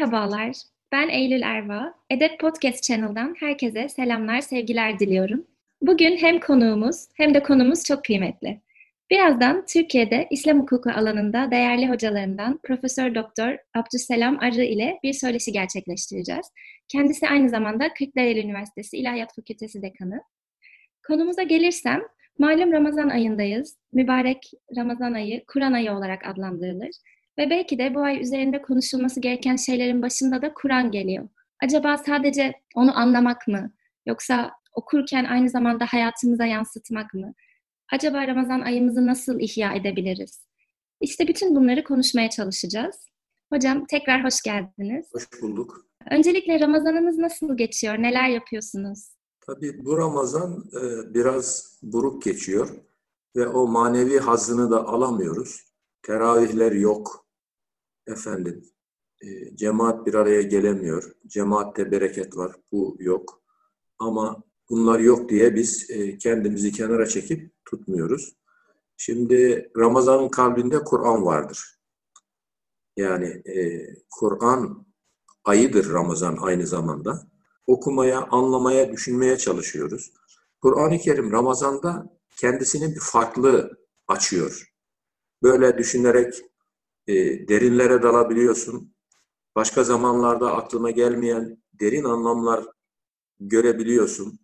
Merhabalar, ben Eylül Erva. Edep Podcast Channel'dan herkese selamlar, sevgiler diliyorum. Bugün hem konuğumuz hem de konumuz çok kıymetli. Birazdan Türkiye'de İslam hukuku alanında değerli hocalarından Profesör Doktor Abdüsselam Arı ile bir söyleşi gerçekleştireceğiz. Kendisi aynı zamanda Kırklareli Üniversitesi İlahiyat Fakültesi Dekanı. Konumuza gelirsem, malum Ramazan ayındayız. Mübarek Ramazan ayı, Kur'an ayı olarak adlandırılır. Ve belki de bu ay üzerinde konuşulması gereken şeylerin başında da Kur'an geliyor. Acaba sadece onu anlamak mı? Yoksa okurken aynı zamanda hayatımıza yansıtmak mı? Acaba Ramazan ayımızı nasıl ihya edebiliriz? İşte bütün bunları konuşmaya çalışacağız. Hocam tekrar hoş geldiniz. Hoş bulduk. Öncelikle Ramazanınız nasıl geçiyor? Neler yapıyorsunuz? Tabii bu Ramazan e, biraz buruk geçiyor ve o manevi hazını da alamıyoruz. Teravihler yok. Efendim, e, cemaat bir araya gelemiyor. Cemaatte bereket var, bu yok. Ama bunlar yok diye biz e, kendimizi kenara çekip tutmuyoruz. Şimdi Ramazan'ın kalbinde Kur'an vardır. Yani e, Kur'an ayıdır Ramazan aynı zamanda. Okumaya, anlamaya, düşünmeye çalışıyoruz. Kur'an-ı Kerim Ramazan'da kendisini bir farklı açıyor. Böyle düşünerek e, derinlere dalabiliyorsun. Başka zamanlarda aklına gelmeyen derin anlamlar görebiliyorsun.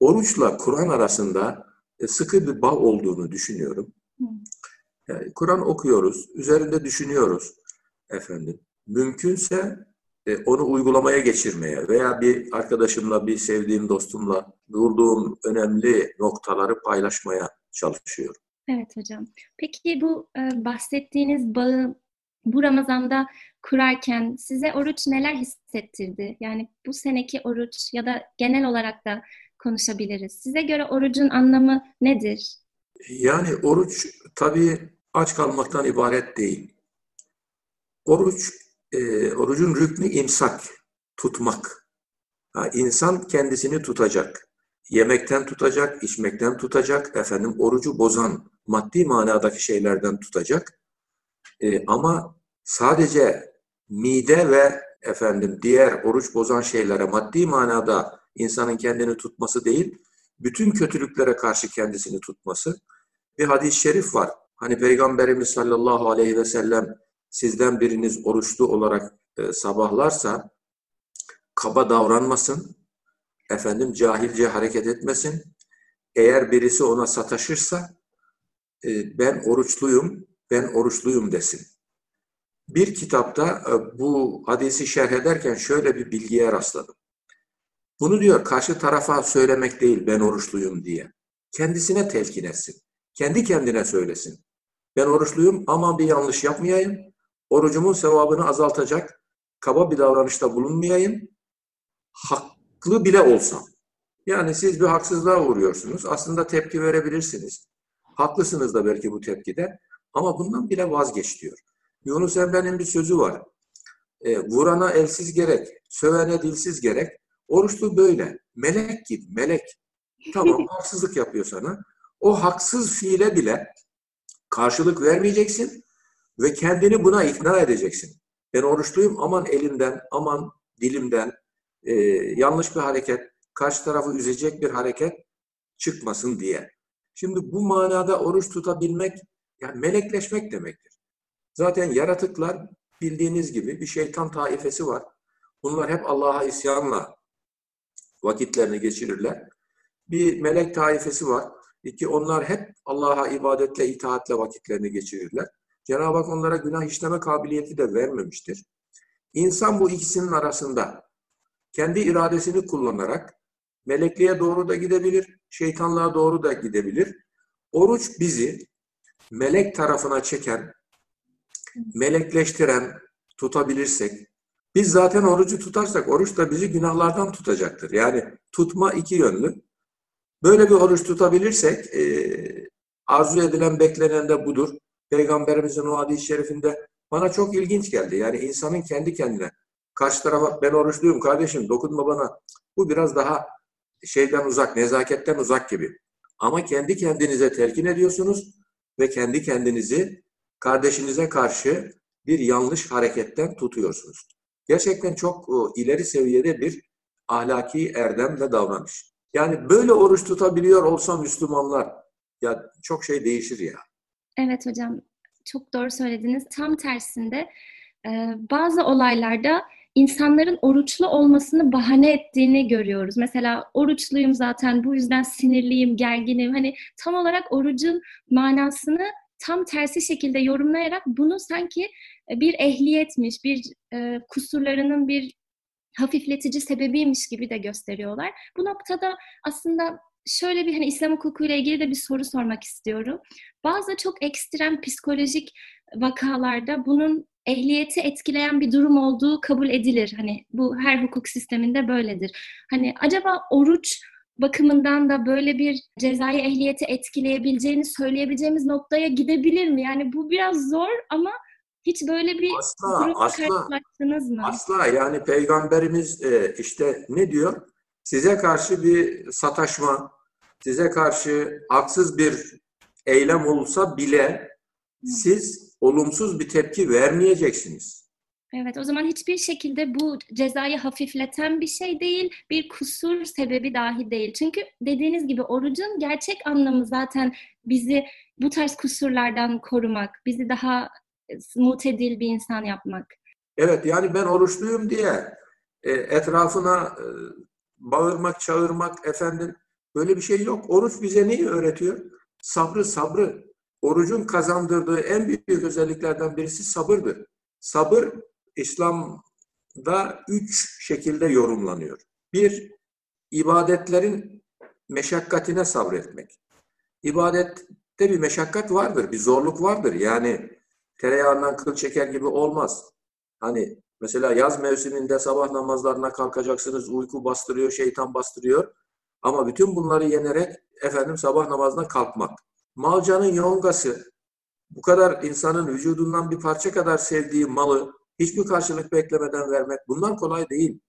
Oruçla Kur'an arasında e, sıkı bir bağ olduğunu düşünüyorum. Yani Kur'an okuyoruz, üzerinde düşünüyoruz efendim. Mümkünse e, onu uygulamaya geçirmeye veya bir arkadaşımla, bir sevdiğim dostumla bulduğum önemli noktaları paylaşmaya çalışıyorum. Evet hocam. Peki bu e, bahsettiğiniz bağı bu Ramazan'da kurarken size oruç neler hissettirdi? Yani bu seneki oruç ya da genel olarak da konuşabiliriz. Size göre orucun anlamı nedir? Yani oruç tabii aç kalmaktan ibaret değil. Oruç, e, orucun rüknü imsak, tutmak. Ha, insan kendisini tutacak. Yemekten tutacak, içmekten tutacak, efendim orucu bozan maddi manadaki şeylerden tutacak. E, ama sadece mide ve efendim diğer oruç bozan şeylere maddi manada insanın kendini tutması değil, bütün kötülüklere karşı kendisini tutması. Bir hadis-i şerif var. Hani Peygamberimiz sallallahu aleyhi ve sellem sizden biriniz oruçlu olarak e, sabahlarsa kaba davranmasın, efendim cahilce hareket etmesin. Eğer birisi ona sataşırsa e, ben oruçluyum, ben oruçluyum desin. Bir kitapta e, bu hadisi şerh ederken şöyle bir bilgiye rastladım. Bunu diyor karşı tarafa söylemek değil ben oruçluyum diye. Kendisine telkin etsin. Kendi kendine söylesin. Ben oruçluyum ama bir yanlış yapmayayım. Orucumun sevabını azaltacak kaba bir davranışta bulunmayayım. Haklı bile olsam. Yani siz bir haksızlığa uğruyorsunuz. Aslında tepki verebilirsiniz. Haklısınız da belki bu tepkide. Ama bundan bile vazgeç diyor. Yunus Emre'nin bir sözü var. E, vurana elsiz gerek, sövene dilsiz gerek. Oruçlu böyle. Melek gibi, melek. Tamam haksızlık yapıyor sana. O haksız fiile bile karşılık vermeyeceksin ve kendini buna ikna edeceksin. Ben oruçluyum aman elimden, aman dilimden e, yanlış bir hareket, karşı tarafı üzecek bir hareket çıkmasın diye. Şimdi bu manada oruç tutabilmek yani melekleşmek demektir. Zaten yaratıklar bildiğiniz gibi bir şeytan taifesi var. Bunlar hep Allah'a isyanla vakitlerini geçirirler. Bir melek taifesi var. İki, onlar hep Allah'a ibadetle, itaatle vakitlerini geçirirler. Cenab-ı Hak onlara günah işleme kabiliyeti de vermemiştir. İnsan bu ikisinin arasında kendi iradesini kullanarak melekliğe doğru da gidebilir, şeytanlığa doğru da gidebilir. Oruç bizi melek tarafına çeken, melekleştiren tutabilirsek, biz zaten orucu tutarsak oruç da bizi günahlardan tutacaktır. Yani tutma iki yönlü. Böyle bir oruç tutabilirsek e, arzu edilen, beklenen de budur. Peygamberimizin o hadis-i şerifinde bana çok ilginç geldi. Yani insanın kendi kendine karşı tarafa ben oruçluyum kardeşim dokunma bana. Bu biraz daha şeyden uzak, nezaketten uzak gibi. Ama kendi kendinize telkin ediyorsunuz ve kendi kendinizi kardeşinize karşı bir yanlış hareketten tutuyorsunuz. gerçekten çok e, ileri seviyede bir ahlaki erdem ve davranış. Yani böyle oruç tutabiliyor olsa Müslümanlar ya çok şey değişir ya. Evet hocam çok doğru söylediniz. Tam tersinde e, bazı olaylarda insanların oruçlu olmasını bahane ettiğini görüyoruz. Mesela oruçluyum zaten bu yüzden sinirliyim, gerginim. Hani tam olarak orucun manasını tam tersi şekilde yorumlayarak bunu sanki bir ehliyetmiş, bir e, kusurlarının bir hafifletici sebebiymiş gibi de gösteriyorlar. Bu noktada aslında şöyle bir hani İslam hukukuyla ilgili de bir soru sormak istiyorum. Bazı çok ekstrem psikolojik vakalarda bunun ehliyeti etkileyen bir durum olduğu kabul edilir. Hani bu her hukuk sisteminde böyledir. Hani acaba oruç bakımından da böyle bir cezai ehliyeti etkileyebileceğini söyleyebileceğimiz noktaya gidebilir mi? Yani bu biraz zor ama hiç böyle bir asla, asla, karşılaştınız mı? Asla yani peygamberimiz e, işte ne diyor? Size karşı bir sataşma, size karşı haksız bir eylem olsa bile siz olumsuz bir tepki vermeyeceksiniz. Evet, o zaman hiçbir şekilde bu cezayı hafifleten bir şey değil, bir kusur sebebi dahi değil. Çünkü dediğiniz gibi orucun gerçek anlamı zaten bizi bu tarz kusurlardan korumak, bizi daha mutedil bir insan yapmak. Evet, yani ben oruçluyum diye e, etrafına e, bağırmak, çağırmak efendim böyle bir şey yok. Oruç bize neyi öğretiyor? Sabrı, sabrı. Orucun kazandırdığı en büyük özelliklerden birisi sabırdır. Sabır İslam'da üç şekilde yorumlanıyor. Bir, ibadetlerin meşakkatine sabretmek. İbadette bir meşakkat vardır, bir zorluk vardır. Yani tereyağından kıl çeker gibi olmaz. Hani mesela yaz mevsiminde sabah namazlarına kalkacaksınız, uyku bastırıyor, şeytan bastırıyor. Ama bütün bunları yenerek efendim sabah namazına kalkmak. Malcanın yongası, bu kadar insanın vücudundan bir parça kadar sevdiği malı hiçbir karşılık beklemeden vermek bunlar kolay değil.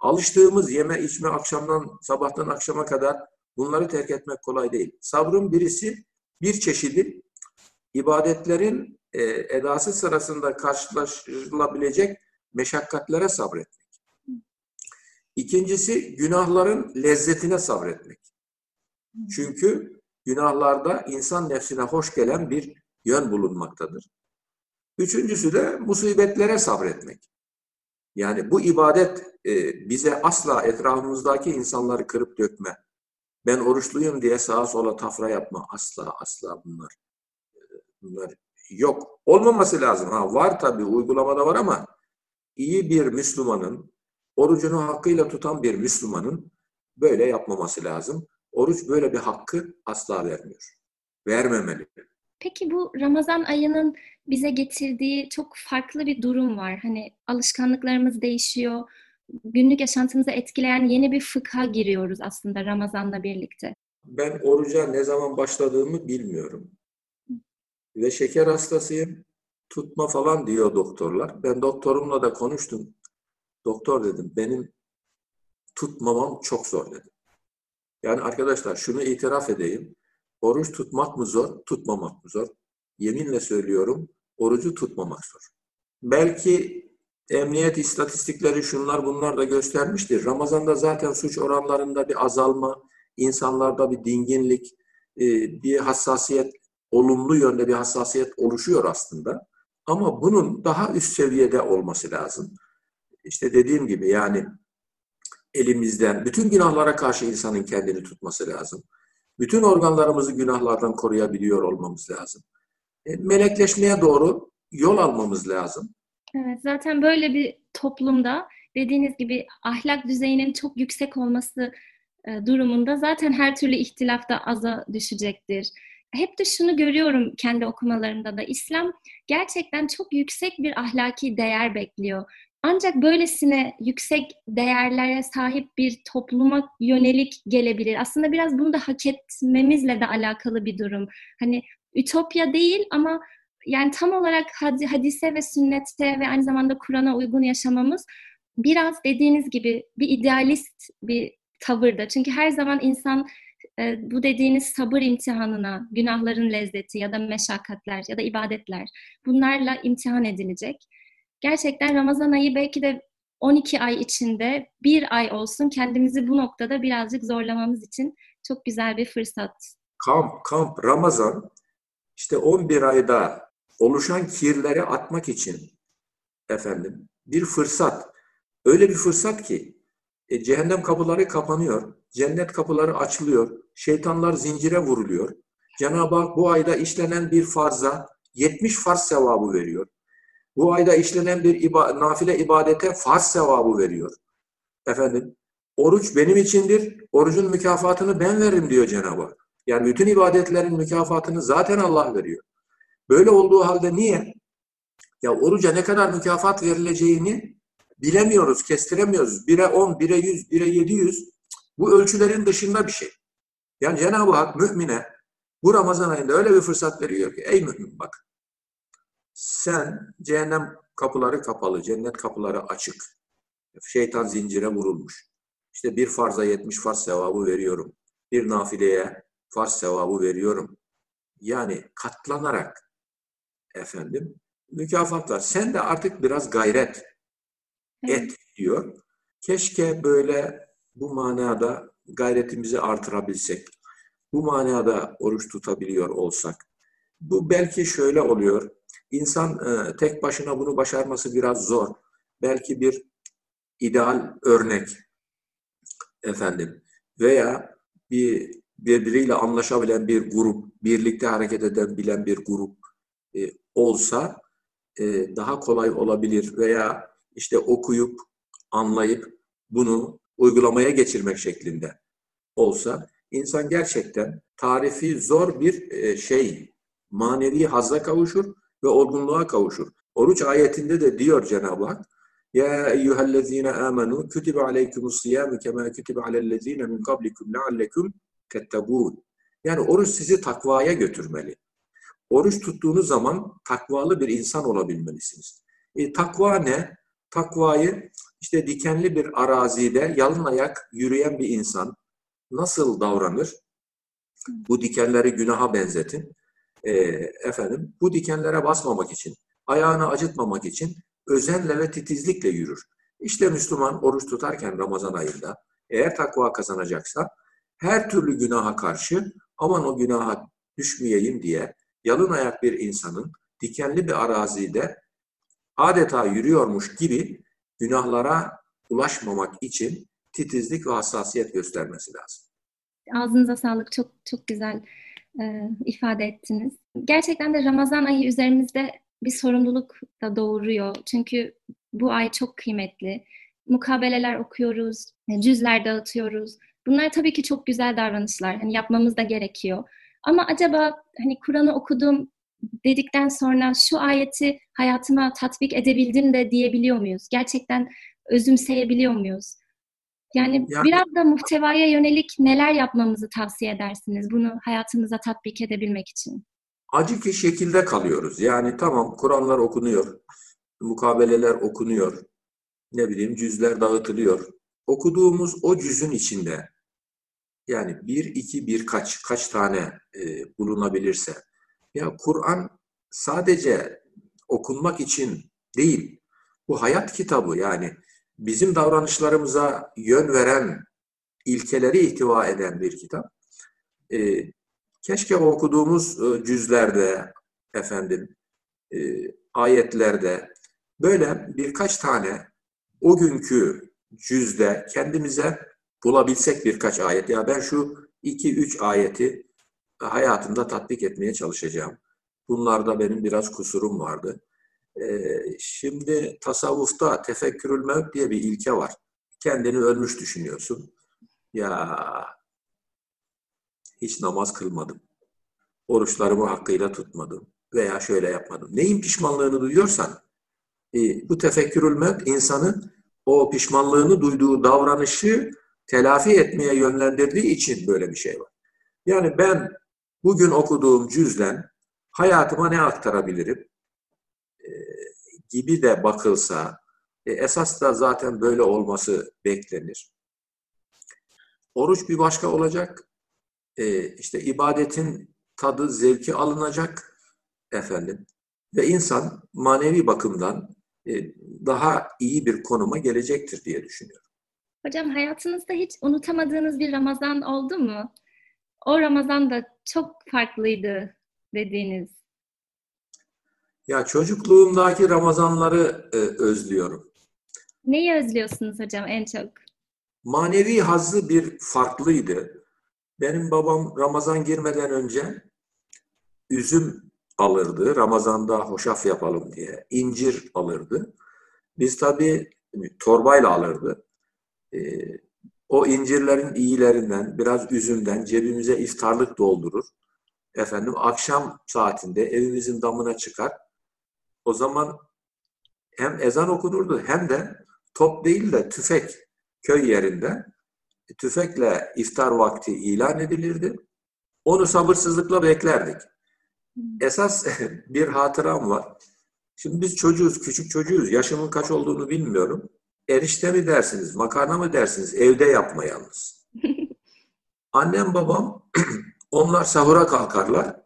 Alıştığımız yeme içme akşamdan sabahtan akşama kadar bunları terk etmek kolay değil. Sabrın birisi bir çeşidi ibadetlerin e, edası sırasında karşılaşılabilecek meşakkatlere sabretmek. İkincisi günahların lezzetine sabretmek. Çünkü günahlarda insan nefsine hoş gelen bir yön bulunmaktadır. Üçüncüsü de musibetlere sabretmek. Yani bu ibadet e, bize asla etrafımızdaki insanları kırıp dökme. Ben oruçluyum diye sağa sola tafra yapma. Asla asla bunlar. E, bunlar yok. Olmaması lazım. Ha var tabii uygulamada var ama iyi bir Müslümanın, orucunu hakkıyla tutan bir Müslümanın böyle yapmaması lazım. Oruç böyle bir hakkı asla vermiyor. Vermemeli. Peki bu Ramazan ayının bize getirdiği çok farklı bir durum var. Hani alışkanlıklarımız değişiyor. Günlük yaşantımızı etkileyen yeni bir fıkha giriyoruz aslında Ramazan'la birlikte. Ben oruca ne zaman başladığımı bilmiyorum. Ve şeker hastasıyım. Tutma falan diyor doktorlar. Ben doktorumla da konuştum. Doktor dedim benim tutmamam çok zor dedim. Yani arkadaşlar şunu itiraf edeyim. Oruç tutmak mı zor, tutmamak mı zor? Yeminle söylüyorum, orucu tutmamak zor. Belki emniyet istatistikleri şunlar bunlar da göstermiştir. Ramazan'da zaten suç oranlarında bir azalma, insanlarda bir dinginlik, e, bir hassasiyet, olumlu yönde bir hassasiyet oluşuyor aslında. Ama bunun daha üst seviyede olması lazım. İşte dediğim gibi yani elimizden bütün günahlara karşı insanın kendini tutması lazım bütün organlarımızı günahlardan koruyabiliyor olmamız lazım. E, melekleşmeye doğru yol almamız lazım. Evet, zaten böyle bir toplumda dediğiniz gibi ahlak düzeyinin çok yüksek olması e, durumunda zaten her türlü ihtilaf da aza düşecektir. Hep de şunu görüyorum kendi okumalarımda da İslam gerçekten çok yüksek bir ahlaki değer bekliyor. Ancak böylesine yüksek değerlere sahip bir topluma yönelik gelebilir. Aslında biraz bunu da hak etmemizle de alakalı bir durum. Hani ütopya değil ama yani tam olarak hadise ve sünnete ve aynı zamanda Kur'an'a uygun yaşamamız biraz dediğiniz gibi bir idealist bir tavırda. Çünkü her zaman insan e, bu dediğiniz sabır imtihanına, günahların lezzeti ya da meşakkatler ya da ibadetler bunlarla imtihan edilecek. gerçekten Ramazan ayı belki de 12 ay içinde bir ay olsun kendimizi bu noktada birazcık zorlamamız için çok güzel bir fırsat. Kamp, kamp, Ramazan işte 11 ayda oluşan kirleri atmak için efendim bir fırsat. Öyle bir fırsat ki e, cehennem kapıları kapanıyor, cennet kapıları açılıyor, şeytanlar zincire vuruluyor. Cenab-ı Hak bu ayda işlenen bir farza 70 farz sevabı veriyor. Bu ayda işlenen bir iba nafile ibadete farz sevabı veriyor. Efendim, oruç benim içindir, orucun mükafatını ben veririm diyor Cenab-ı Hak. Yani bütün ibadetlerin mükafatını zaten Allah veriyor. Böyle olduğu halde niye? Ya oruca ne kadar mükafat verileceğini bilemiyoruz, kestiremiyoruz. 1'e 10, 1'e 100, 1'e 700 bu ölçülerin dışında bir şey. Yani Cenab-ı Hak mümine bu Ramazan ayında öyle bir fırsat veriyor ki ey mümin bak sen cehennem kapıları kapalı, cennet kapıları açık. Şeytan zincire vurulmuş. İşte bir farza 70 farz sevabı veriyorum. Bir nafileye farz sevabı veriyorum. Yani katlanarak efendim mükafat var. Sen de artık biraz gayret et diyor. Keşke böyle bu manada gayretimizi artırabilsek. Bu manada oruç tutabiliyor olsak. Bu belki şöyle oluyor. İnsan e, tek başına bunu başarması biraz zor. Belki bir ideal örnek efendim veya bir birbiriyle anlaşabilen bir grup, birlikte hareket edebilen bir grup e, olsa e, daha kolay olabilir veya işte okuyup anlayıp bunu uygulamaya geçirmek şeklinde olsa insan gerçekten tarifi zor bir e, şey manevi hazza kavuşur ve olgunluğa kavuşur. Oruç ayetinde de diyor Cenab-ı Hak Ya eyyühellezine amenu kütübe aleykumus siyamu kema kütübe alellezine min kablikum leallekum tettegûn. Yani oruç sizi takvaya götürmeli. Oruç tuttuğunuz zaman takvalı bir insan olabilmelisiniz. E, takva ne? Takvayı işte dikenli bir arazide yalın ayak yürüyen bir insan nasıl davranır? Bu dikenleri günaha benzetin e, efendim bu dikenlere basmamak için, ayağını acıtmamak için özenle ve titizlikle yürür. İşte Müslüman oruç tutarken Ramazan ayında eğer takva kazanacaksa her türlü günaha karşı aman o günaha düşmeyeyim diye yalın ayak bir insanın dikenli bir arazide adeta yürüyormuş gibi günahlara ulaşmamak için titizlik ve hassasiyet göstermesi lazım. Ağzınıza sağlık. Çok çok güzel e, ifade ettiniz. Gerçekten de Ramazan ayı üzerimizde bir sorumluluk da doğuruyor. Çünkü bu ay çok kıymetli. Mukabeleler okuyoruz, e, cüzler dağıtıyoruz. Bunlar tabii ki çok güzel davranışlar. Hani yapmamız da gerekiyor. Ama acaba hani Kur'an'ı okudum dedikten sonra şu ayeti hayatıma tatbik edebildim de diyebiliyor muyuz? Gerçekten özümseyebiliyor muyuz? Yani, yani biraz da muhtevaya yönelik neler yapmamızı tavsiye edersiniz bunu hayatımıza tatbik edebilmek için? Acı ki şekilde kalıyoruz. Yani tamam Kur'anlar okunuyor, mukabeleler okunuyor, ne bileyim cüzler dağıtılıyor. Okuduğumuz o cüzün içinde yani bir, iki, birkaç, kaç tane e, bulunabilirse. Ya Kur'an sadece okunmak için değil, bu hayat kitabı yani bizim davranışlarımıza yön veren ilkeleri ihtiva eden bir kitap. E, keşke okuduğumuz e, cüzlerde, efendim, e, ayetlerde böyle birkaç tane o günkü cüzde kendimize bulabilsek birkaç ayet. Ya ben şu iki üç ayeti hayatımda tatbik etmeye çalışacağım. Bunlarda benim biraz kusurum vardı. Ee, şimdi tasavvufta tefekkürül mevt diye bir ilke var. Kendini ölmüş düşünüyorsun. Ya hiç namaz kılmadım. Oruçlarımı hakkıyla tutmadım. Veya şöyle yapmadım. Neyin pişmanlığını duyuyorsan e, bu tefekkürül mevt insanın o pişmanlığını duyduğu davranışı telafi etmeye yönlendirdiği için böyle bir şey var. Yani ben bugün okuduğum cüzden hayatıma ne aktarabilirim? gibi de bakılsa e, esas da zaten böyle olması beklenir. Oruç bir başka olacak. E, işte ibadetin tadı, zevki alınacak efendim. Ve insan manevi bakımdan daha iyi bir konuma gelecektir diye düşünüyorum. Hocam hayatınızda hiç unutamadığınız bir Ramazan oldu mu? O Ramazan da çok farklıydı dediğiniz. Ya çocukluğumdaki Ramazanları e, özlüyorum. Neyi özlüyorsunuz hocam en çok? Manevi hazzı bir farklıydı. Benim babam Ramazan girmeden önce üzüm alırdı. Ramazan'da hoşaf yapalım diye. incir alırdı. Biz tabii torbayla alırdı. Ee, o incirlerin iyilerinden, biraz üzümden cebimize iftarlık doldurur. Efendim akşam saatinde evimizin damına çıkar. O zaman hem ezan okunurdu hem de top değil de tüfek köy yerinde tüfekle iftar vakti ilan edilirdi. Onu sabırsızlıkla beklerdik. Hmm. Esas bir hatıram var. Şimdi biz çocuğuz, küçük çocuğuz. Yaşımın kaç olduğunu bilmiyorum. Erişte mi dersiniz, makarna mı dersiniz? Evde yapma yalnız. Annem babam onlar sahura kalkarlar.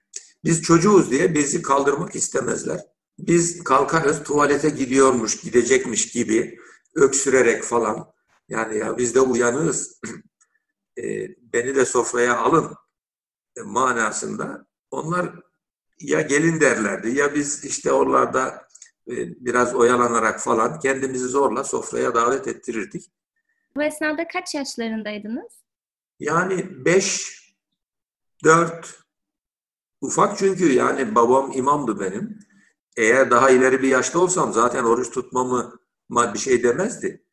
Biz çocuğuz diye bizi kaldırmak istemezler. Biz kalkarız tuvalete gidiyormuş, gidecekmiş gibi öksürerek falan. Yani ya biz de uyanığız. e, beni de sofraya alın e, manasında. Onlar ya gelin derlerdi ya biz işte oralarda biraz oyalanarak falan kendimizi zorla sofraya davet ettirirdik. Bu esnada kaç yaşlarındaydınız? Yani beş, dört, ufak çünkü yani babam imamdı benim. Eğer daha ileri bir yaşta olsam zaten oruç tutmamı bir şey demezdi.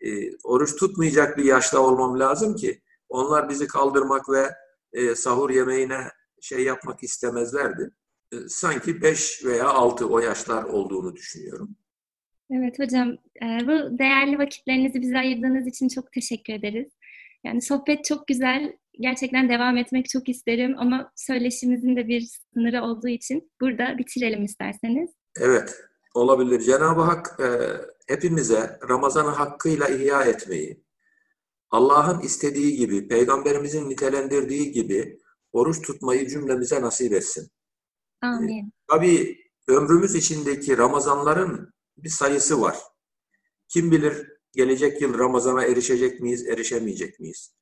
E, oruç tutmayacak bir yaşta olmam lazım ki onlar bizi kaldırmak ve e, sahur yemeğine şey yapmak istemezlerdi. E, sanki 5 veya 6 o yaşlar olduğunu düşünüyorum. Evet hocam, e, bu değerli vakitlerinizi bize ayırdığınız için çok teşekkür ederiz. Yani sohbet çok güzel, gerçekten devam etmek çok isterim ama söyleşimizin de bir sınırı olduğu için burada bitirelim isterseniz. Evet, olabilir. Cenab-ı Hak e, hepimize Ramazan'ı hakkıyla ihya etmeyi, Allah'ın istediği gibi, Peygamberimizin nitelendirdiği gibi oruç tutmayı cümlemize nasip etsin. Amin. Tabii ömrümüz içindeki Ramazanların bir sayısı var. Kim bilir gelecek yıl Ramazan'a erişecek miyiz, erişemeyecek miyiz?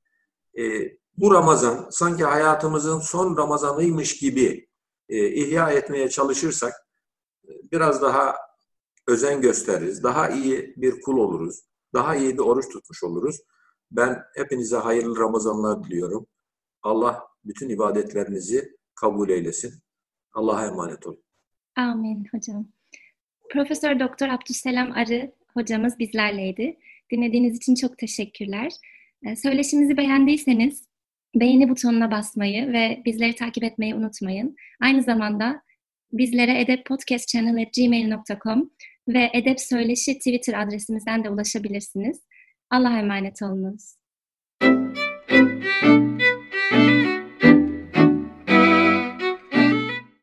Ee, bu Ramazan sanki hayatımızın son Ramazanıymış gibi e, ihya etmeye çalışırsak e, biraz daha özen gösteririz, daha iyi bir kul oluruz, daha iyi bir oruç tutmuş oluruz. Ben hepinize hayırlı Ramazanlar diliyorum. Allah bütün ibadetlerinizi kabul eylesin. Allah'a emanet olun. Amin hocam. Profesör Doktor Abdüsselam Arı hocamız bizlerleydi. Dinlediğiniz için çok teşekkürler. Ee, söyleşimizi beğendiyseniz beğeni butonuna basmayı ve bizleri takip etmeyi unutmayın. Aynı zamanda bizlere edeppodcastchannel.gmail.com ve Edep Söyleşi Twitter adresimizden de ulaşabilirsiniz. Allah'a emanet olunuz.